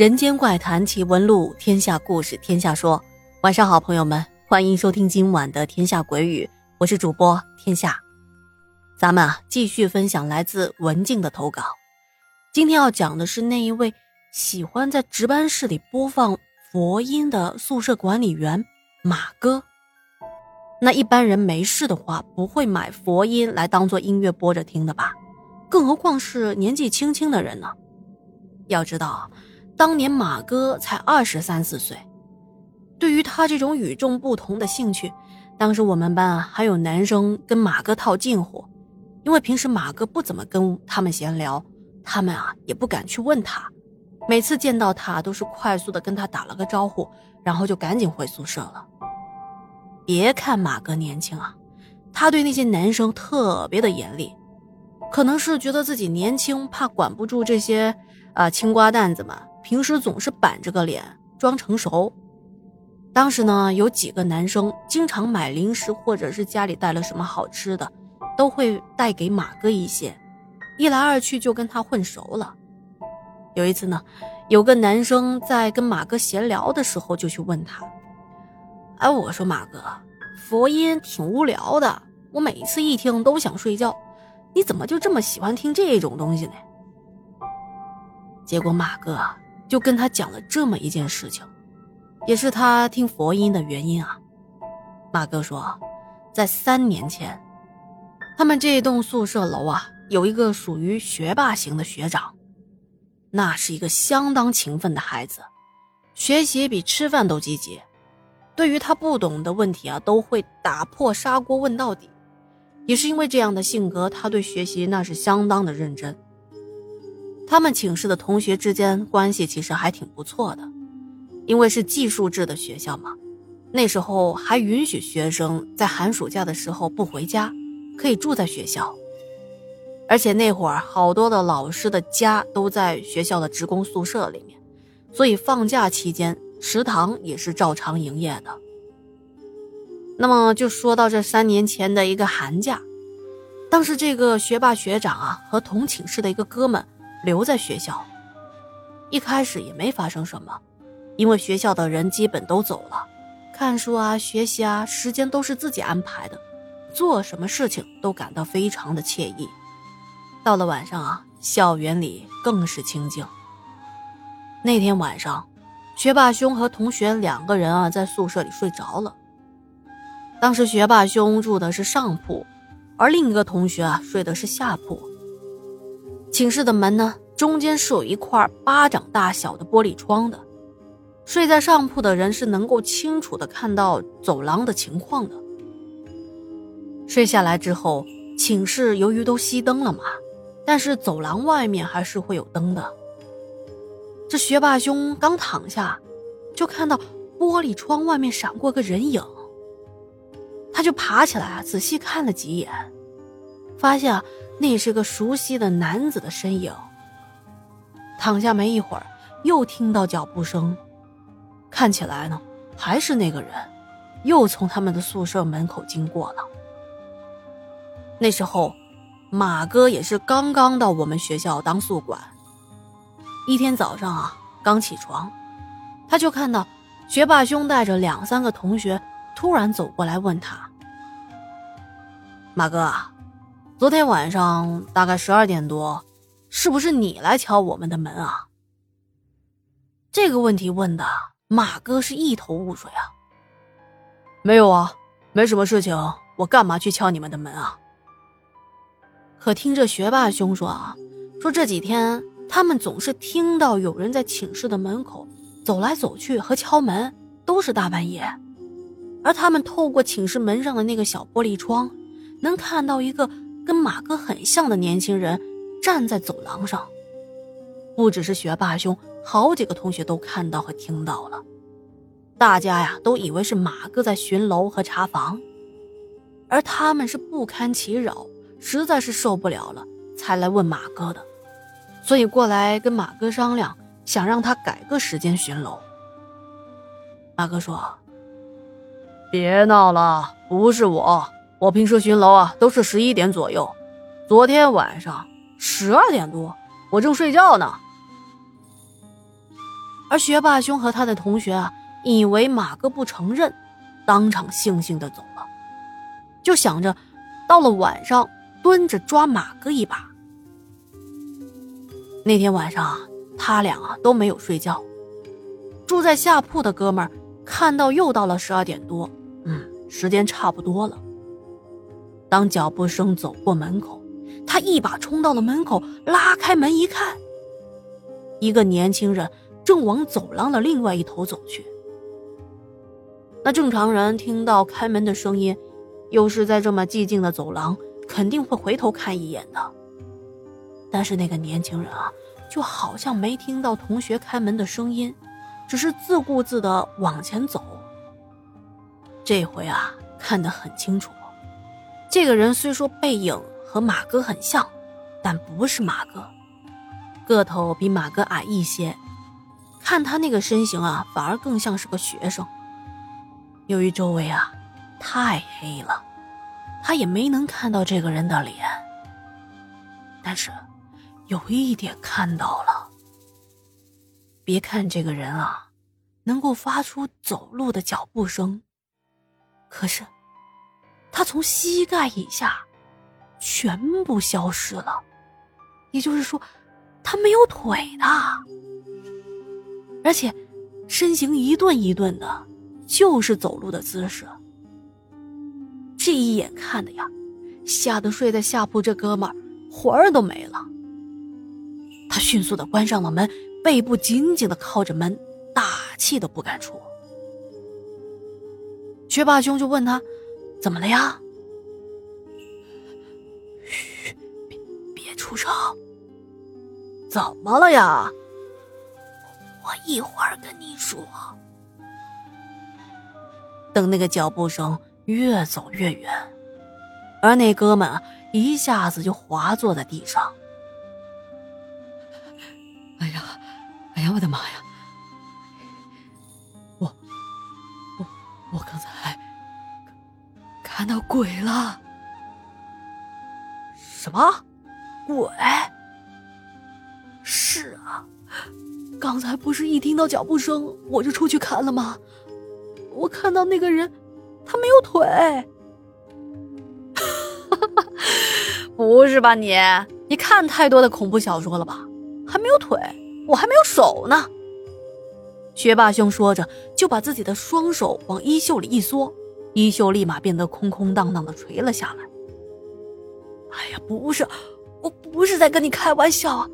人间怪谈奇闻录，天下故事天下说。晚上好，朋友们，欢迎收听今晚的《天下鬼语》，我是主播天下。咱们啊，继续分享来自文静的投稿。今天要讲的是那一位喜欢在值班室里播放佛音的宿舍管理员马哥。那一般人没事的话，不会买佛音来当做音乐播着听的吧？更何况是年纪轻轻的人呢？要知道。当年马哥才二十三四岁，对于他这种与众不同的兴趣，当时我们班啊还有男生跟马哥套近乎，因为平时马哥不怎么跟他们闲聊，他们啊也不敢去问他，每次见到他都是快速的跟他打了个招呼，然后就赶紧回宿舍了。别看马哥年轻啊，他对那些男生特别的严厉，可能是觉得自己年轻，怕管不住这些啊青瓜蛋子们。平时总是板着个脸装成熟。当时呢，有几个男生经常买零食，或者是家里带了什么好吃的，都会带给马哥一些。一来二去就跟他混熟了。有一次呢，有个男生在跟马哥闲聊的时候，就去问他：“哎，我说马哥，佛音挺无聊的，我每次一听都想睡觉，你怎么就这么喜欢听这种东西呢？”结果马哥。就跟他讲了这么一件事情，也是他听佛音的原因啊。马哥说，在三年前，他们这栋宿舍楼啊，有一个属于学霸型的学长，那是一个相当勤奋的孩子，学习比吃饭都积极。对于他不懂的问题啊，都会打破砂锅问到底。也是因为这样的性格，他对学习那是相当的认真。他们寝室的同学之间关系其实还挺不错的，因为是寄宿制的学校嘛，那时候还允许学生在寒暑假的时候不回家，可以住在学校。而且那会儿好多的老师的家都在学校的职工宿舍里面，所以放假期间食堂也是照常营业的。那么就说到这三年前的一个寒假，当时这个学霸学长啊和同寝室的一个哥们。留在学校，一开始也没发生什么，因为学校的人基本都走了，看书啊、学习啊，时间都是自己安排的，做什么事情都感到非常的惬意。到了晚上啊，校园里更是清静。那天晚上，学霸兄和同学两个人啊在宿舍里睡着了。当时学霸兄住的是上铺，而另一个同学啊睡的是下铺。寝室的门呢，中间是有一块巴掌大小的玻璃窗的，睡在上铺的人是能够清楚的看到走廊的情况的。睡下来之后，寝室由于都熄灯了嘛，但是走廊外面还是会有灯的。这学霸兄刚躺下，就看到玻璃窗外面闪过个人影，他就爬起来，仔细看了几眼，发现啊。那是个熟悉的男子的身影。躺下没一会儿，又听到脚步声，看起来呢还是那个人，又从他们的宿舍门口经过了。那时候，马哥也是刚刚到我们学校当宿管。一天早上啊，刚起床，他就看到学霸兄带着两三个同学突然走过来问他：“马哥。”昨天晚上大概十二点多，是不是你来敲我们的门啊？这个问题问的马哥是一头雾水啊。没有啊，没什么事情，我干嘛去敲你们的门啊？可听着学霸兄说啊，说这几天他们总是听到有人在寝室的门口走来走去和敲门，都是大半夜，而他们透过寝室门上的那个小玻璃窗，能看到一个。跟马哥很像的年轻人站在走廊上，不只是学霸兄，好几个同学都看到和听到了。大家呀都以为是马哥在巡楼和查房，而他们是不堪其扰，实在是受不了了，才来问马哥的。所以过来跟马哥商量，想让他改个时间巡楼。马哥说：“别闹了，不是我。”我平时巡楼啊，都是十一点左右。昨天晚上十二点多，我正睡觉呢。而学霸兄和他的同学啊，以为马哥不承认，当场悻悻的走了，就想着到了晚上蹲着抓马哥一把。那天晚上啊，他俩啊都没有睡觉。住在下铺的哥们儿看到又到了十二点多，嗯，时间差不多了。当脚步声走过门口，他一把冲到了门口，拉开门一看，一个年轻人正往走廊的另外一头走去。那正常人听到开门的声音，又是在这么寂静的走廊，肯定会回头看一眼的。但是那个年轻人啊，就好像没听到同学开门的声音。只是自顾自的往前走。这回啊，看得很清楚，这个人虽说背影和马哥很像，但不是马哥，个头比马哥矮一些。看他那个身形啊，反而更像是个学生。由于周围啊太黑了，他也没能看到这个人的脸。但是有一点看到了。别看这个人啊，能够发出走路的脚步声，可是他从膝盖以下全部消失了，也就是说，他没有腿的，而且身形一顿一顿的，就是走路的姿势。这一眼看的呀，吓得睡在下铺这哥们儿魂儿都没了。他迅速的关上了门。背部紧紧的靠着门，大气都不敢出。学霸兄就问他：“怎么了呀？”“嘘，别别出声。”“怎么了呀？”“我一会儿跟你说。”等那个脚步声越走越远，而那哥们一下子就滑坐在地上。哎呀，我的妈呀！看到鬼了！什么鬼？是啊，刚才不是一听到脚步声我就出去看了吗？我看到那个人，他没有腿。不是吧你？你看太多的恐怖小说了吧？还没有腿？我还没有手呢，学霸兄说着，就把自己的双手往衣袖里一缩，衣袖立马变得空空荡荡的垂了下来。哎呀，不是，我不是在跟你开玩笑啊，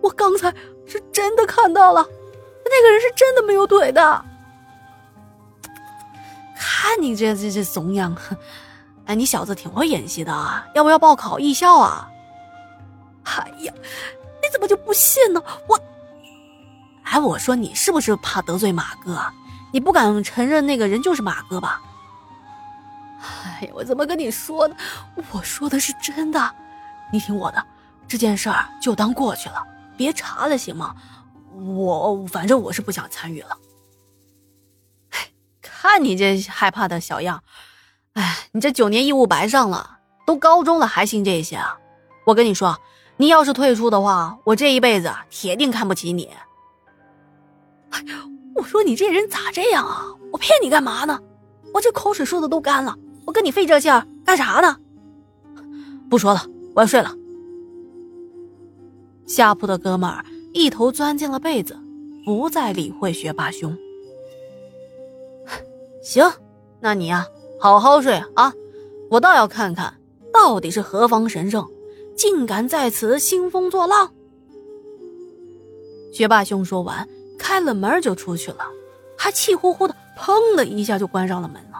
我刚才是真的看到了，那个人是真的没有腿的。看你这这这怂样，哎，你小子挺会演戏的啊，要不要报考艺校啊？哎呀，你怎么就不信呢？我。哎，我说你是不是怕得罪马哥？你不敢承认那个人就是马哥吧？哎，我怎么跟你说呢？我说的是真的，你听我的，这件事儿就当过去了，别查了，行吗？我反正我是不想参与了。看你这害怕的小样，哎，你这九年义务白上了，都高中了还信这些啊？我跟你说，你要是退出的话，我这一辈子铁定看不起你。哎，我说你这人咋这样啊？我骗你干嘛呢？我这口水说的都干了，我跟你费这劲儿干啥呢？不说了，我要睡了。下铺的哥们儿一头钻进了被子，不再理会学霸兄。行，那你呀，好好睡啊！我倒要看看到底是何方神圣，竟敢在此兴风作浪。学霸兄说完。开了门就出去了，还气呼呼的，砰的一下就关上了门了。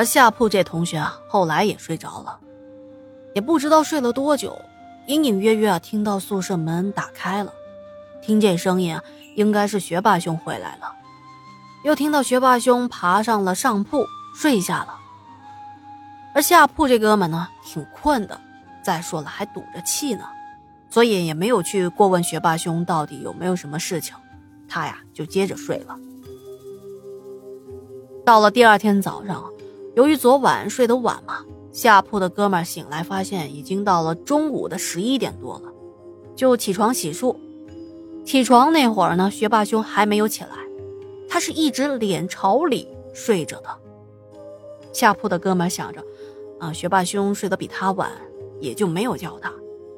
而下铺这同学啊，后来也睡着了，也不知道睡了多久，隐隐约约啊听到宿舍门打开了，听这声音啊，应该是学霸兄回来了，又听到学霸兄爬上了上铺睡下了，而下铺这哥们呢，挺困的，再说了还堵着气呢。所以也没有去过问学霸兄到底有没有什么事情，他呀就接着睡了。到了第二天早上，由于昨晚睡得晚嘛，下铺的哥们醒来发现已经到了中午的十一点多了，就起床洗漱。起床那会儿呢，学霸兄还没有起来，他是一直脸朝里睡着的。下铺的哥们想着，啊，学霸兄睡得比他晚，也就没有叫他，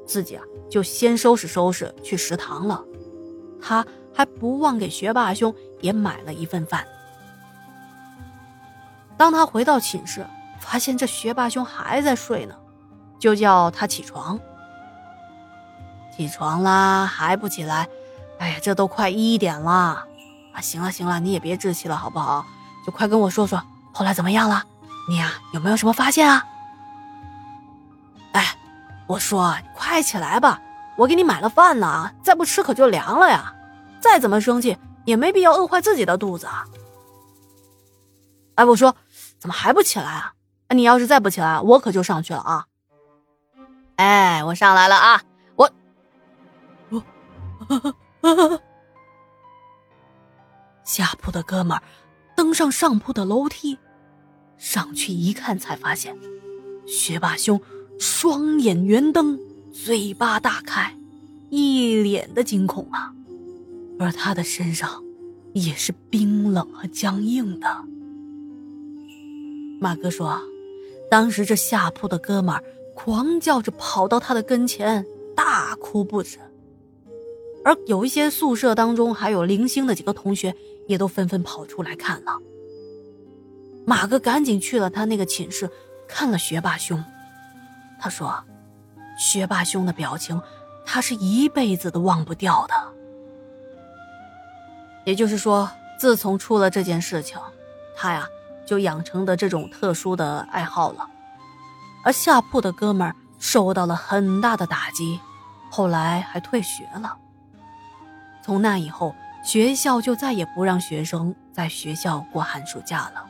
自己啊就先收拾收拾去食堂了。他还不忘给学霸兄也买了一份饭。当他回到寝室，发现这学霸兄还在睡呢，就叫他起床。起床啦，还不起来？哎呀，这都快一点了啊！行了行了，你也别置气了，好不好？就快跟我说说后来怎么样了？你呀，有没有什么发现啊？哎，我说，快起来吧，我给你买了饭呢，再不吃可就凉了呀！再怎么生气，也没必要饿坏自己的肚子啊！哎，我说。怎么还不起来啊？你要是再不起来，我可就上去了啊！哎，我上来了啊！我我 下铺的哥们儿登上上铺的楼梯，上去一看，才发现学霸兄双眼圆瞪，嘴巴大开，一脸的惊恐啊！而他的身上也是冰冷和僵硬的。马哥说：“当时这下铺的哥们儿狂叫着跑到他的跟前，大哭不止。而有一些宿舍当中还有零星的几个同学，也都纷纷跑出来看了。马哥赶紧去了他那个寝室，看了学霸兄。他说：‘学霸兄的表情，他是一辈子都忘不掉的。’也就是说，自从出了这件事情，他呀。”就养成的这种特殊的爱好了，而下铺的哥们儿受到了很大的打击，后来还退学了。从那以后，学校就再也不让学生在学校过寒暑假了。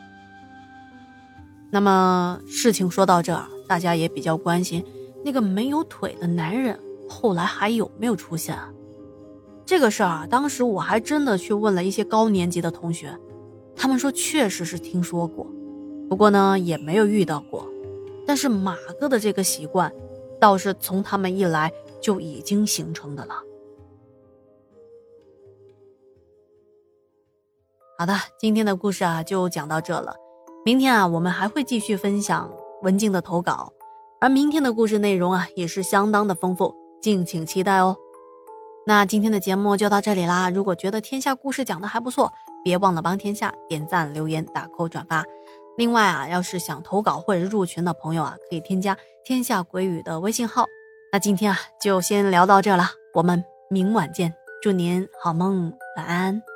那么事情说到这儿，大家也比较关心那个没有腿的男人后来还有没有出现？这个事儿啊，当时我还真的去问了一些高年级的同学。他们说确实是听说过，不过呢也没有遇到过。但是马哥的这个习惯，倒是从他们一来就已经形成的了。好的，今天的故事啊就讲到这了。明天啊我们还会继续分享文静的投稿，而明天的故事内容啊也是相当的丰富，敬请期待哦。那今天的节目就到这里啦。如果觉得天下故事讲的还不错，别忘了帮天下点赞、留言、打 call、转发。另外啊，要是想投稿或者入群的朋友啊，可以添加天下鬼语的微信号。那今天啊，就先聊到这了，我们明晚见，祝您好梦，晚安。